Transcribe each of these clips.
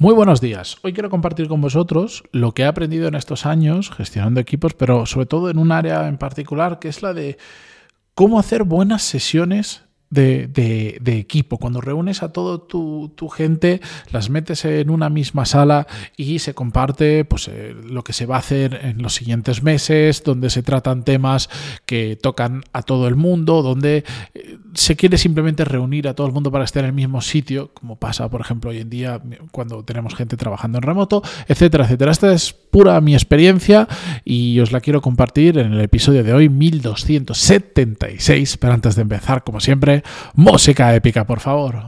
Muy buenos días. Hoy quiero compartir con vosotros lo que he aprendido en estos años gestionando equipos, pero sobre todo en un área en particular que es la de cómo hacer buenas sesiones de, equipo. Cuando reúnes a toda tu, gente, las metes en una misma sala y se comparte pues, eh, lo que se va a hacer en los siguientes meses, donde se tratan temas que tocan a todo el mundo, donde eh, se quiere simplemente reunir a todo el mundo para estar en el mismo sitio, como pasa, por ejemplo, hoy en día cuando tenemos gente trabajando en remoto, etcétera, etcétera. Esta es pura mi experiencia y os la quiero compartir en el episodio de hoy 1276. Pero antes de empezar, como siempre, música épica, por favor.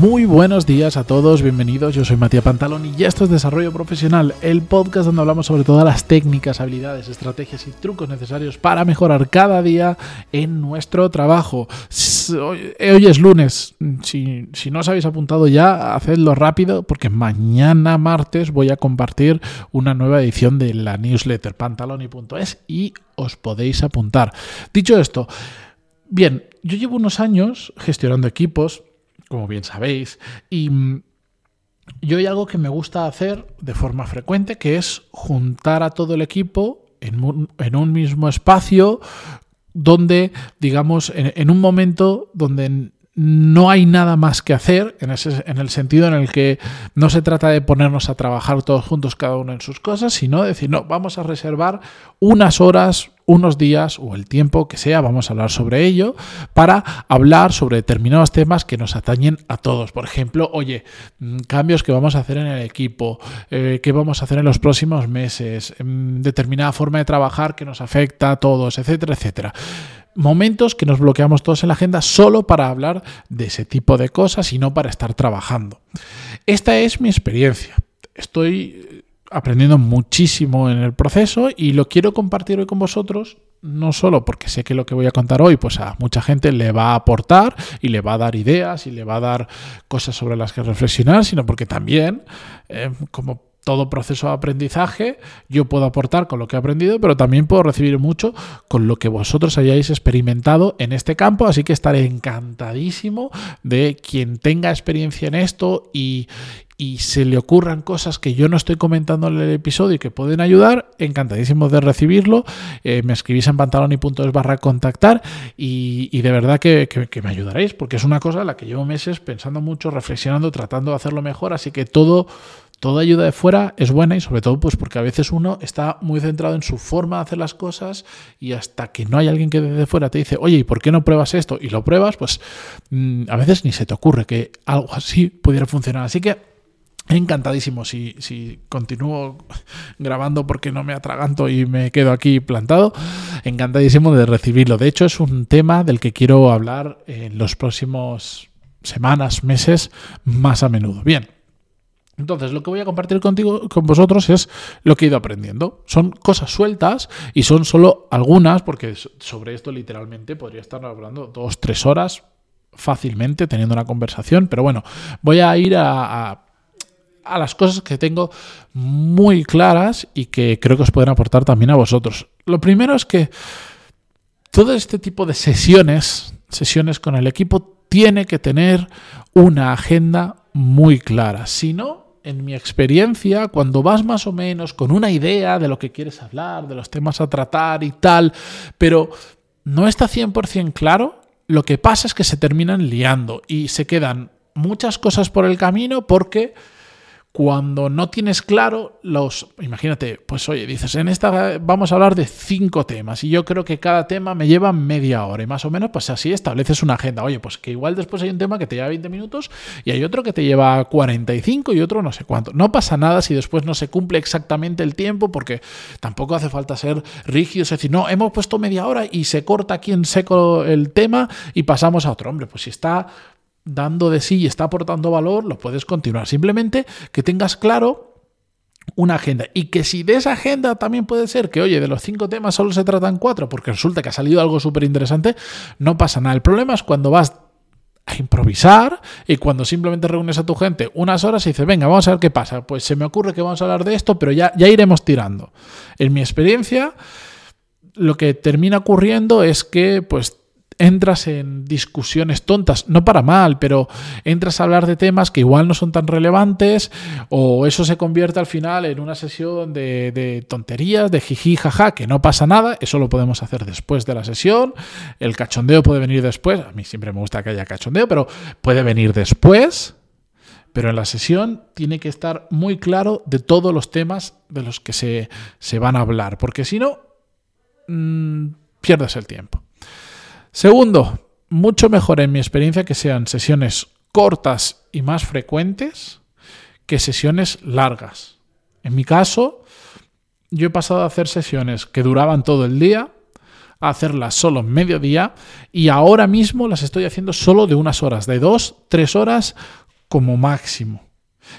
Muy buenos días a todos, bienvenidos. Yo soy Matías Pantalón y esto es Desarrollo Profesional, el podcast donde hablamos sobre todas las técnicas, habilidades, estrategias y trucos necesarios para mejorar cada día en nuestro trabajo. Hoy, es lunes, si, si no os habéis apuntado ya, hacedlo rápido porque mañana martes voy a compartir una nueva edición de la newsletter pantaloni.es y os podéis apuntar. Dicho esto, bien, yo llevo unos años gestionando equipos como bien sabéis. Y mm, yo hay algo que me gusta hacer de forma frecuente, que es juntar a todo el equipo en un, mismo espacio donde, digamos, en, un momento donde no hay nada más que hacer, en, ese, en, el sentido en el que no se trata de ponernos a trabajar todos juntos, cada uno en sus cosas, sino decir, no, vamos a reservar unas horas, unos días o el tiempo que sea, vamos a hablar sobre ello, para hablar sobre determinados temas que nos atañen a todos. Por ejemplo, oye, mm, cambios que vamos a hacer en el equipo, eh, qué vamos a hacer en los próximos meses, mm, determinada forma de trabajar que nos afecta a todos, etcétera, etcétera momentos que nos bloqueamos todos en la agenda solo para hablar de ese tipo de cosas y no para estar trabajando. Esta es mi experiencia. Estoy aprendiendo muchísimo en el proceso y lo quiero compartir hoy con vosotros, no solo porque sé que lo que voy a contar hoy, pues a mucha gente le va a aportar y le va a dar ideas y le va a dar cosas sobre las que reflexionar, sino porque también, eh, como todo proceso de aprendizaje, yo puedo aportar con lo que he aprendido, pero también puedo recibir mucho con lo que vosotros hayáis experimentado en este campo, así que estaré encantadísimo de quien tenga experiencia en esto y, y se le ocurran cosas que yo no estoy comentando en el episodio y que pueden ayudar, encantadísimo de recibirlo. Eh, me escribís en pantaloni.es barra contactar y, de verdad que, me ayudaréis, porque es una cosa en la que llevo meses pensando mucho, reflexionando, tratando de hacerlo mejor, así que todo... Toda ayuda de fuera es buena y sobre todo pues porque a veces uno está muy centrado en su forma de hacer las cosas y hasta que no hay alguien que desde fuera te dice, oye, ¿y por qué no pruebas esto? Y lo pruebas, pues mm, a veces ni se te ocurre que algo así pudiera funcionar. Así que Encantadísimo si, si continúo grabando porque no me atraganto y me quedo aquí plantado. Encantadísimo de recibirlo. De hecho, es un tema del que quiero hablar en los próximos semanas, meses, más a menudo. Bien. Entonces, lo que voy a compartir contigo, con vosotros, es lo que he ido aprendiendo. Son cosas sueltas y son solo algunas, porque sobre esto literalmente podría estar hablando dos, tres horas fácilmente teniendo una conversación. Pero bueno, voy a ir a a las cosas que tengo muy claras y que creo que os pueden aportar también a vosotros. Lo primero es que todo este tipo de sesiones, sesiones con el equipo, tiene que tener una agenda muy clara. Si no, en mi experiencia, cuando vas más o menos con una idea de lo que quieres hablar, de los temas a tratar y tal, pero no está 100% claro, lo que pasa es que se terminan liando y se quedan muchas cosas por el camino porque cuando no tienes claro los, imagínate, pues oye, dices, en esta vamos a hablar de cinco temas y yo creo que cada tema me lleva media hora y más o menos pues así estableces una agenda. Oye, pues que igual después hay un tema que te lleva 20 minutos y hay otro que te lleva 45 y otro no sé cuánto. No pasa nada si después no se cumple exactamente el tiempo porque tampoco hace falta ser rígidos, es decir, no, hemos puesto media hora y se corta aquí en seco el tema y pasamos a otro. Hombre, pues si está dando de sí y está aportando valor, lo puedes continuar. Simplemente que tengas claro una agenda. Y que si de esa agenda también puede ser que, oye, de los cinco temas solo se tratan cuatro, porque resulta que ha salido algo súper interesante, no pasa nada. El problema es cuando vas a improvisar y cuando simplemente reúnes a tu gente unas horas y dices, venga, vamos a ver qué pasa. Pues se me ocurre que vamos a hablar de esto, pero ya, ya iremos tirando. En mi experiencia, lo que termina ocurriendo es que pues entras en discusiones tontas, no para mal, pero entras a hablar de temas que igual no son tan relevantes o eso se convierte al final en una sesión de, tonterías, de jiji, jaja, que no pasa nada, eso lo podemos hacer después de la sesión, el cachondeo puede venir después, a mí siempre me gusta que haya cachondeo, pero puede venir después. Pero en la sesión tiene que estar muy claro de todos los temas de los que se, van a hablar, porque si no, mm, pierdes el tiempo. Segundo, mucho mejor en mi experiencia que sean sesiones cortas y más frecuentes que sesiones largas. En mi caso, yo he pasado a hacer sesiones que duraban todo el día a hacerlas solo en mediodía y ahora mismo las estoy haciendo solo de unas horas, de dos, tres horas como máximo.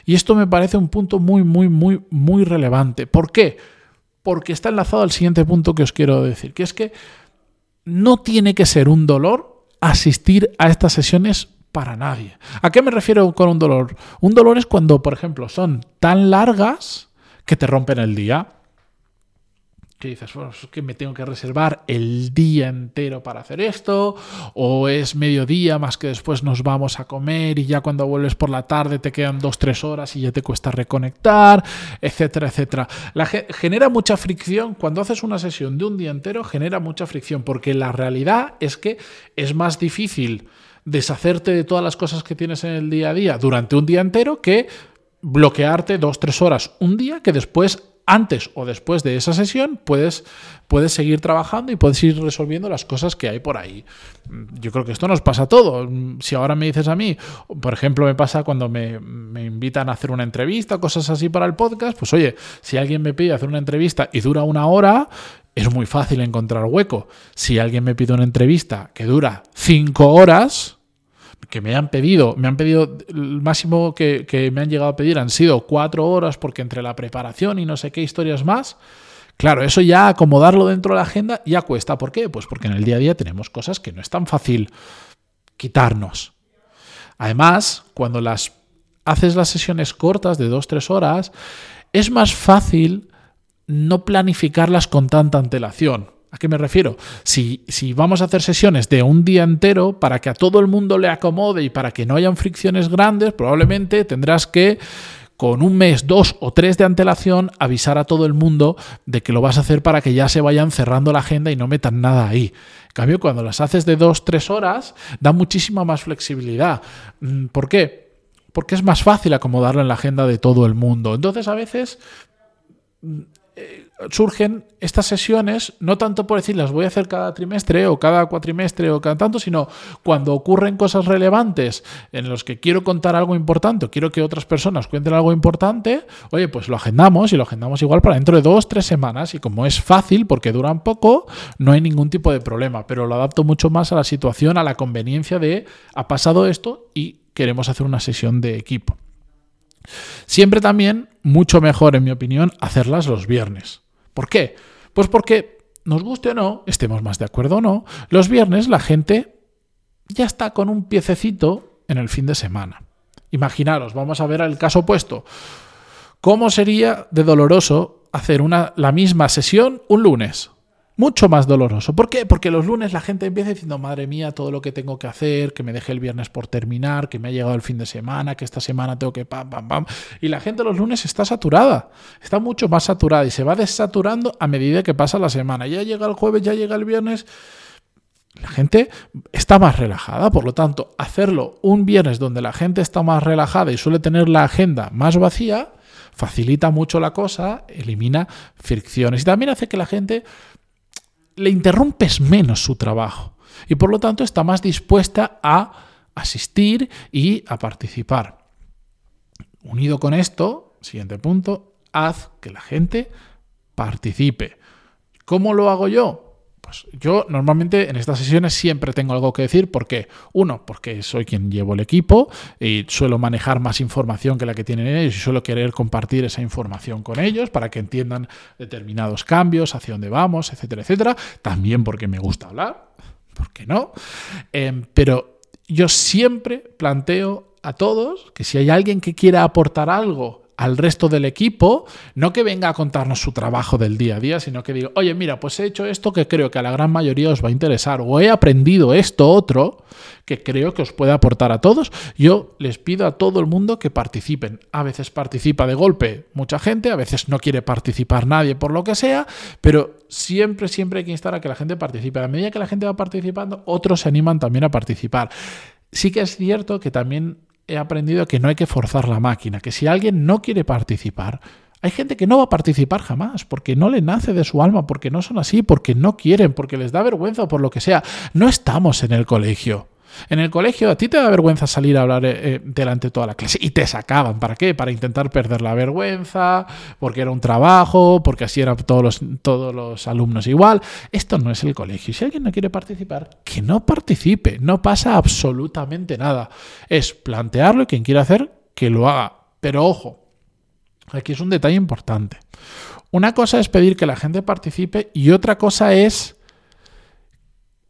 Y esto me parece un punto muy, muy, muy, muy relevante. ¿Por qué? Porque está enlazado al siguiente punto que os quiero decir, que es que no tiene que ser un dolor asistir a estas sesiones para nadie. ¿A qué me refiero con un dolor? Un dolor es cuando, por ejemplo, son tan largas que te rompen el día que dices, que me tengo que reservar el día entero para hacer esto, o es mediodía más que después nos vamos a comer y ya cuando vuelves por la tarde te quedan dos, tres horas y ya te cuesta reconectar, etcétera, etcétera. La, genera mucha fricción, cuando haces una sesión de un día entero, genera mucha fricción, porque la realidad es que es más difícil deshacerte de todas las cosas que tienes en el día a día durante un día entero que bloquearte dos, tres horas un día que después antes o después de esa sesión puedes, puedes seguir trabajando y puedes ir resolviendo las cosas que hay por ahí. Yo creo que esto nos pasa a todo. Si ahora me dices a mí, por ejemplo, me pasa cuando me, me invitan a hacer una entrevista, cosas así para el podcast, pues oye, si alguien me pide hacer una entrevista y dura una hora, es muy fácil encontrar hueco. Si alguien me pide una entrevista que dura cinco horas, que me han pedido, me han pedido, el máximo que, me han llegado a pedir han sido cuatro horas porque entre la preparación y no sé qué historias más, Claro, eso ya acomodarlo dentro de la agenda ya cuesta. ¿Por qué? Pues porque en el día a día tenemos cosas que no es tan fácil quitarnos. Además, cuando las haces las sesiones cortas de dos, tres horas, es más fácil no planificarlas con tanta antelación. ¿A qué me refiero? Si, si, vamos a hacer sesiones de un día entero para que a todo el mundo le acomode y para que no hayan fricciones grandes, probablemente tendrás que con un mes, dos o tres de antelación avisar a todo el mundo de que lo vas a hacer para que ya se vayan cerrando la agenda y no metan nada ahí. En cambio, cuando las haces de dos, tres horas, da muchísima más flexibilidad. Mm, ¿Por qué? Porque es más fácil acomodarlo en la agenda de todo el mundo. Entonces, a veces eh, surgen estas sesiones, no tanto por decir las voy a hacer cada trimestre o cada cuatrimestre o cada tanto, sino cuando ocurren cosas relevantes en los que quiero contar algo importante o quiero que otras personas cuenten algo importante, oye, pues lo agendamos y lo agendamos igual para dentro de dos, tres semanas y como es fácil porque duran poco, no hay ningún tipo de problema, pero lo adapto mucho más a la situación, a la conveniencia de ha pasado esto y queremos hacer una sesión de equipo. Siempre también, mucho mejor en mi opinión, hacerlas los viernes. ¿Por qué? Pues porque, nos guste o no, estemos más de acuerdo o no, los viernes la gente ya está con un piececito en el fin de semana. Imaginaros, vamos a ver el caso opuesto. ¿Cómo sería de doloroso hacer una, la misma sesión un lunes? Mucho más doloroso. ¿Por qué? Porque los lunes la gente empieza diciendo, madre mía, todo lo que tengo que hacer, que me deje el viernes por terminar, que me ha llegado el fin de semana, que esta semana tengo que pam, pam, pam. Y la gente los lunes está saturada, está mucho más saturada y se va desaturando a medida que pasa la semana. Ya llega el jueves, ya llega el viernes. La gente está más relajada, por lo tanto, hacerlo un viernes donde la gente está más relajada y suele tener la agenda más vacía, facilita mucho la cosa, elimina fricciones y también hace que la gente le interrumpes menos su trabajo y por lo tanto está más dispuesta a asistir y a participar. Unido con esto, siguiente punto, haz que la gente participe. ¿Cómo lo hago yo? Yo normalmente en estas sesiones siempre tengo algo que decir. ¿Por qué? Uno, porque soy quien llevo el equipo y suelo manejar más información que la que tienen ellos y suelo querer compartir esa información con ellos para que entiendan determinados cambios, hacia dónde vamos, etcétera, etcétera. También porque me gusta hablar, ¿por qué no? Em, pero yo siempre planteo a todos que si hay alguien que quiera aportar algo al resto del equipo, no que venga a contarnos su trabajo del día a día, sino que diga, oye, mira, pues he hecho esto que creo que a la gran mayoría os va a interesar, o he aprendido esto otro que creo que os puede aportar a todos. Yo les pido a todo el mundo que participen. A veces participa de golpe mucha gente, a veces no quiere participar nadie por lo que sea, pero siempre, siempre hay que instar a que la gente participe. A medida que la gente va participando, otros se animan también a participar. Sí que es cierto que también he aprendido que no hay que forzar la máquina, que si alguien no quiere participar, hay gente que no va a participar jamás, porque no le nace de su alma, porque no son así, porque no quieren, porque les da vergüenza o por lo que sea. No estamos en el colegio. En el colegio a ti te da vergüenza salir a hablar eh, eh, delante de toda la clase y te sacaban. ¿Para qué? Para intentar perder la vergüenza, porque era un trabajo, porque así eran todos los, todos los alumnos igual. Esto no es el colegio. Si alguien no quiere participar, que no participe. No pasa absolutamente nada. Es plantearlo y quien quiera hacer, que lo haga. Pero ojo, aquí es un detalle importante. Una cosa es pedir que la gente participe y otra cosa es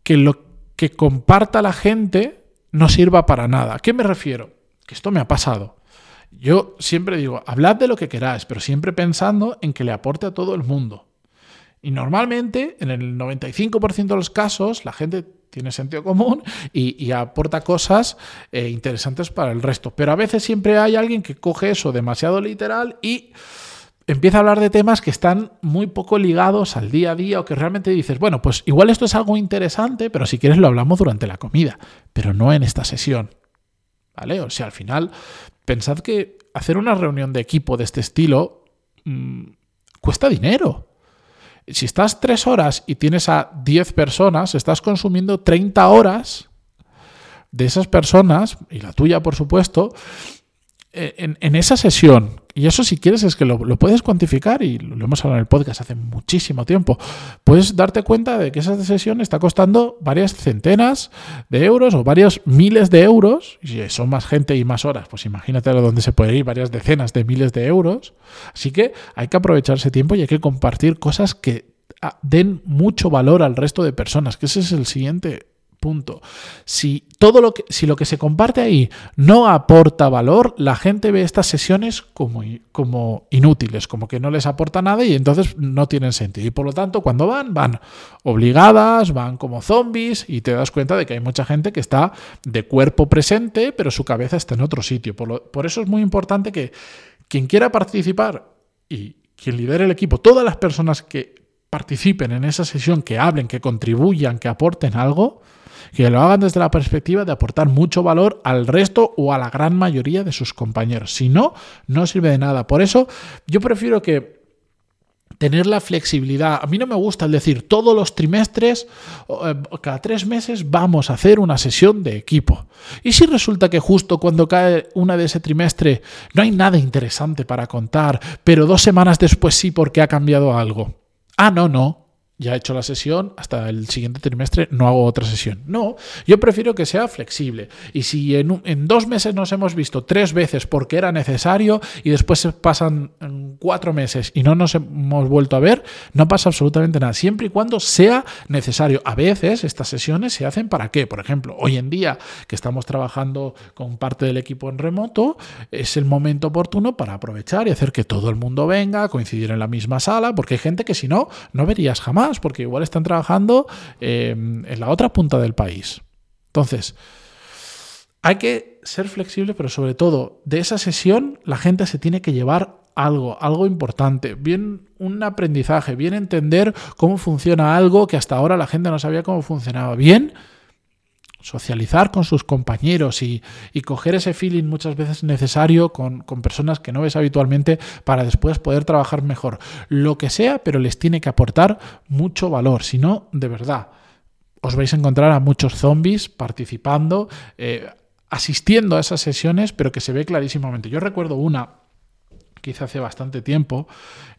que lo que comparta la gente no sirva para nada. ¿A qué me refiero? Que esto me ha pasado. Yo siempre digo, hablad de lo que queráis, pero siempre pensando en que le aporte a todo el mundo. Y normalmente, en el 95% de los casos, la gente tiene sentido común y, aporta cosas eh, interesantes para el resto. Pero a veces siempre hay alguien que coge eso demasiado literal y empieza a hablar de temas que están muy poco ligados al día a día o que realmente dices, bueno, pues igual esto es algo interesante, pero si quieres lo hablamos durante la comida, pero no en esta sesión. ¿Vale? O sea, al final, pensad que hacer una reunión de equipo de este estilo mm, cuesta dinero. Si estás tres horas y tienes a 10 personas, estás consumiendo 30 horas de esas personas, y la tuya por supuesto, eh, en, esa sesión, y eso si quieres es que lo, puedes cuantificar, y lo, hemos hablado en el podcast hace muchísimo tiempo, puedes darte cuenta de que esa sesión está costando varias centenas de euros o varios miles de euros, y son más gente y más horas, pues imagínate a dónde se puede ir varias decenas de miles de euros. Así que hay que aprovechar ese tiempo y hay que compartir cosas que ah, den mucho valor al resto de personas, que ese es el siguiente Punto. Si todo lo que, si lo que se comparte ahí no aporta valor, la gente ve estas sesiones como, como inútiles, como que no les aporta nada y entonces no tienen sentido. Y por lo tanto, cuando van, van obligadas, van como zombies y te das cuenta de que hay mucha gente que está de cuerpo presente, pero su cabeza está en otro sitio. Por, por eso es muy importante que quien quiera participar y quien lidere el equipo, todas las personas que participen en esa sesión, que hablen, que contribuyan, que aporten algo, que lo hagan desde la perspectiva de aportar mucho valor al resto o a la gran mayoría de sus compañeros. Si no, no sirve de nada. Por eso yo prefiero que tener la flexibilidad. A mí no me gusta el decir todos los trimestres, eh, cada tres meses vamos a hacer una sesión de equipo. Y si resulta que justo cuando cae una de ese trimestre no hay nada interesante para contar, pero dos semanas después sí porque ha cambiado algo. Ah, no, no ya he hecho la sesión, hasta el siguiente trimestre no hago otra sesión. No, yo prefiero que sea flexible. Y si en, en dos meses nos hemos visto tres veces porque era necesario y después se pasan cuatro meses y no nos hemos vuelto a ver, no pasa absolutamente nada, siempre y cuando sea necesario. A veces estas sesiones se hacen para qué. Por ejemplo, hoy en día que estamos trabajando con parte del equipo en remoto, es el momento oportuno para aprovechar y hacer que todo el mundo venga, coincidir en la misma sala, porque hay gente que si no, no verías jamás porque igual están trabajando eh, en la otra punta del país. Entonces, hay que ser flexible, pero sobre todo, de esa sesión la gente se tiene que llevar algo, algo importante, bien un aprendizaje, bien entender cómo funciona algo que hasta ahora la gente no sabía cómo funcionaba. Bien socializar con sus compañeros y, coger ese feeling muchas veces necesario con, personas que no ves habitualmente para después poder trabajar mejor. Lo que sea, pero les tiene que aportar mucho valor. Si no, de verdad, os vais a encontrar a muchos zombies participando, eh, asistiendo a esas sesiones, pero que se ve clarísimamente. Yo recuerdo una que hice hace bastante tiempo,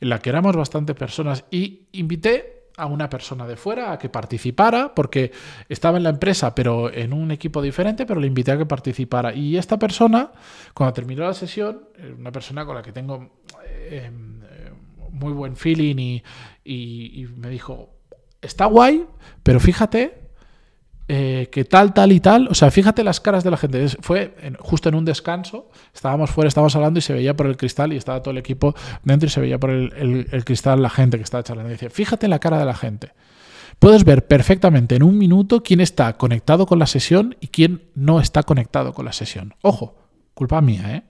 en la que éramos bastante personas y invité a una persona de fuera a que participara, porque estaba en la empresa, pero en un equipo diferente, pero le invité a que participara. Y esta persona, cuando terminó la sesión, eh, una persona con la que tengo eh, muy buen feeling y, me dijo, está guay, pero fíjate eh, que tal, tal y tal. O sea, fíjate las caras de la gente. Fue justo en un descanso, estábamos fuera, estábamos hablando y se veía por el cristal y estaba todo el equipo dentro y se veía por el, cristal la gente que estaba charlando. Y dice, fíjate la cara de la gente. Puedes ver perfectamente en un minuto quién está conectado con la sesión y quién no está conectado con la sesión. Ojo, culpa mía, ¿eh?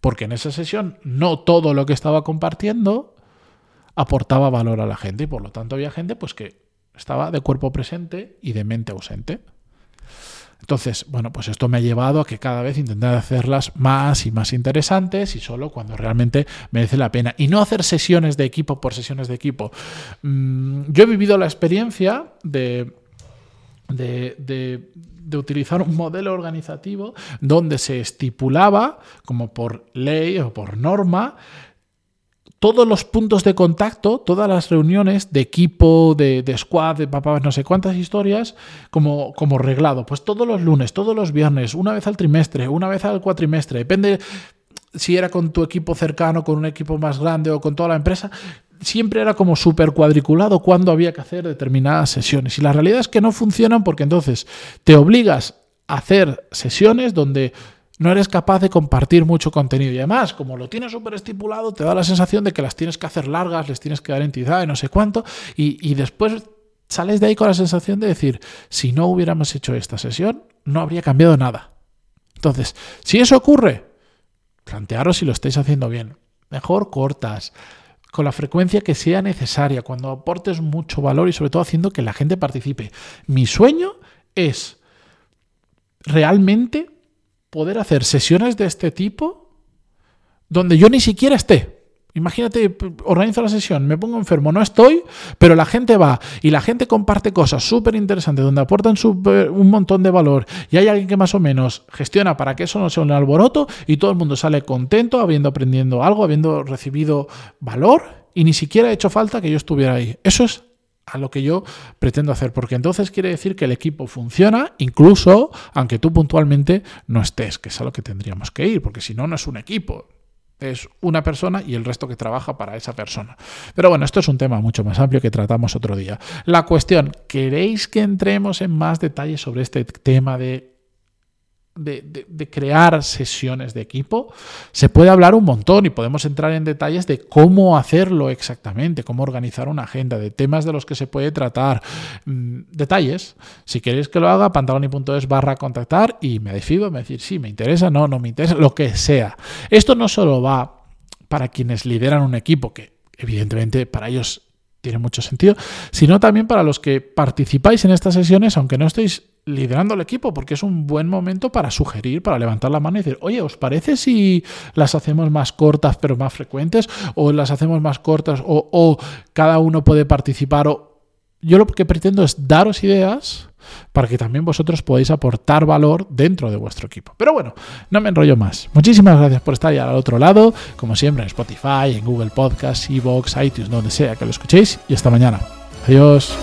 Porque en esa sesión no todo lo que estaba compartiendo aportaba valor a la gente y por lo tanto había gente pues que estaba de cuerpo presente y de mente ausente. Entonces, bueno, pues esto me ha llevado a que cada vez intentar hacerlas más y más interesantes y solo cuando realmente merece la pena. Y no hacer sesiones de equipo por sesiones de equipo. Mm, yo he vivido la experiencia de, de, de utilizar un modelo organizativo donde se estipulaba, como por ley o por norma, todos los puntos de contacto, todas las reuniones de equipo, de, squad, de papá, no sé cuántas historias, como, como reglado. Pues todos los lunes, todos los viernes, una vez al trimestre, una vez al cuatrimestre, depende si era con tu equipo cercano, con un equipo más grande o con toda la empresa, siempre era como súper cuadriculado cuando había que hacer determinadas sesiones. Y la realidad es que no funcionan porque entonces te obligas a hacer sesiones donde no eres capaz de compartir mucho contenido. Y además, como lo tienes súper estipulado, te da la sensación de que las tienes que hacer largas, les tienes que dar entidad y no sé cuánto. Y, después sales de ahí con la sensación de decir, si no hubiéramos hecho esta sesión, no habría cambiado nada. Entonces, si eso ocurre, plantearos si lo estáis haciendo bien. Mejor cortas, con la frecuencia que sea necesaria, cuando aportes mucho valor y sobre todo haciendo que la gente participe. Mi sueño es realmente poder hacer sesiones de este tipo donde yo ni siquiera esté. Imagínate, organizo la sesión, me pongo enfermo, no estoy, pero la gente va y la gente comparte cosas súper interesantes donde aportan un montón de valor y hay alguien que más o menos gestiona para que eso no sea un alboroto y todo el mundo sale contento, habiendo aprendido algo, habiendo recibido valor y ni siquiera ha hecho falta que yo estuviera ahí. Eso es a lo que yo pretendo hacer, porque entonces quiere decir que el equipo funciona, incluso aunque tú puntualmente no estés, que es a lo que tendríamos que ir, porque si no, no es un equipo, es una persona y el resto que trabaja para esa persona. Pero bueno, esto es un tema mucho más amplio que tratamos otro día. La cuestión, ¿queréis que entremos en más detalles sobre este tema de de, crear sesiones de equipo, se puede hablar un montón y podemos entrar en detalles de cómo hacerlo exactamente, cómo organizar una agenda, de temas de los que se puede tratar, mm, detalles. Si queréis que lo haga, pantaloni.es barra contactar y me decido, me decir, sí, me interesa, no, no me interesa, lo que sea. Esto no solo va para quienes lideran un equipo, que evidentemente para ellos tiene mucho sentido, sino también para los que participáis en estas sesiones, aunque no estéis liderando el equipo, porque es un buen momento para sugerir, para levantar la mano y decir, oye, ¿os parece si las hacemos más cortas pero más frecuentes? ¿O las hacemos más cortas o, cada uno puede participar? O... Yo lo que pretendo es daros ideas para que también vosotros podáis aportar valor dentro de vuestro equipo. Pero bueno, no me enrollo más. Muchísimas gracias por estar ya al otro lado, como siempre en Spotify, en Google Podcasts, Evox, iTunes, donde sea que lo escuchéis y hasta mañana. Adiós.